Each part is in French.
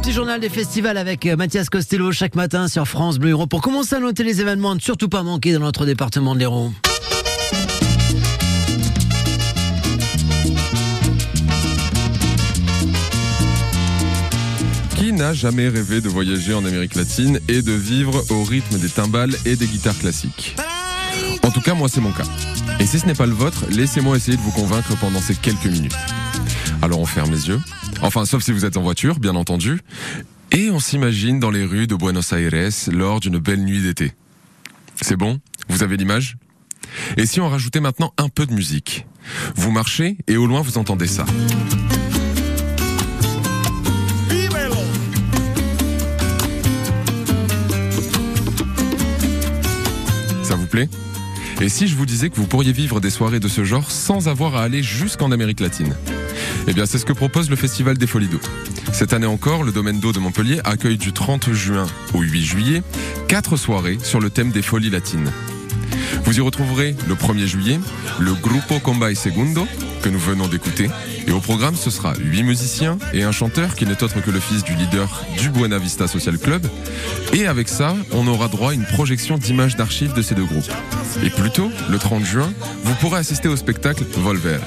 petit journal des festivals avec euh, Mathias Costello chaque matin sur France Bleu Héros pour commencer à noter les événements, ne surtout pas manquer dans notre département de l'Hérault. Qui n'a jamais rêvé de voyager en Amérique latine et de vivre au rythme des timbales et des guitares classiques? En tout cas, moi, c'est mon cas. Et si ce n'est pas le vôtre, laissez-moi essayer de vous convaincre pendant ces quelques minutes. Alors on ferme les yeux, enfin sauf si vous êtes en voiture, bien entendu, et on s'imagine dans les rues de Buenos Aires lors d'une belle nuit d'été. C'est bon? Vous avez l'image? Et si on rajoutait maintenant un peu de musique? Vous marchez et au loin vous entendez ça. Ça vous plaît? Et si je vous disais que vous pourriez vivre des soirées de ce genre sans avoir à aller jusqu'en Amérique latine? Eh bien, c'est ce que propose le Festival des Folies d'eau. Cette année encore, le domaine d'eau de Montpellier accueille du 30 juin au 8 juillet quatre soirées sur le thème des folies latines. Vous y retrouverez le 1er juillet le Grupo Combay Segundo que nous venons d'écouter. Et au programme, ce sera huit musiciens et un chanteur qui n'est autre que le fils du leader du Buena Vista Social Club. Et avec ça, on aura droit à une projection d'images d'archives de ces deux groupes. Et plus tôt, le 30 juin, vous pourrez assister au spectacle Volver.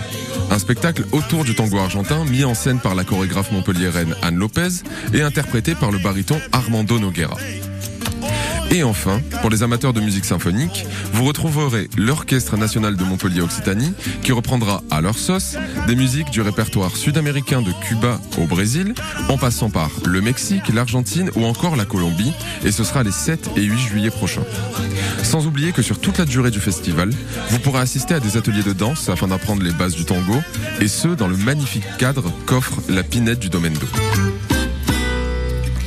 Un spectacle autour du tango argentin mis en scène par la chorégraphe montpelliéraine Anne Lopez et interprété par le baryton Armando Noguera. Et enfin, pour les amateurs de musique symphonique, vous retrouverez l'Orchestre national de Montpellier Occitanie qui reprendra à leur sauce des musiques du répertoire sud-américain de Cuba au Brésil, en passant par le Mexique, l'Argentine ou encore la Colombie, et ce sera les 7 et 8 juillet prochains. Sans oublier que sur toute la durée du festival, vous pourrez assister à des ateliers de danse afin d'apprendre les bases du tango, et ce dans le magnifique cadre qu'offre la pinette du domaine d'eau.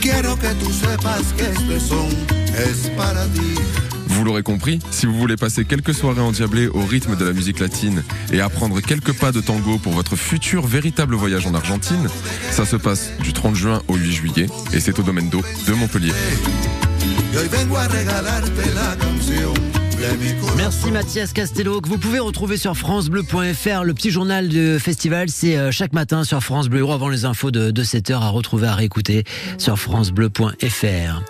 Quiero que tú sepas que este son es para ti. Vous l'aurez compris, si vous voulez passer quelques soirées endiablées au rythme de la musique latine et apprendre quelques pas de tango pour votre futur véritable voyage en Argentine, ça se passe du 30 juin au 8 juillet et c'est au domaine d'eau de Montpellier. Merci Mathias Castello, que vous pouvez retrouver sur FranceBleu.fr. Le petit journal de festival, c'est euh, chaque matin sur France Bleu avant les infos de, de 7h à retrouver, à réécouter sur FranceBleu.fr.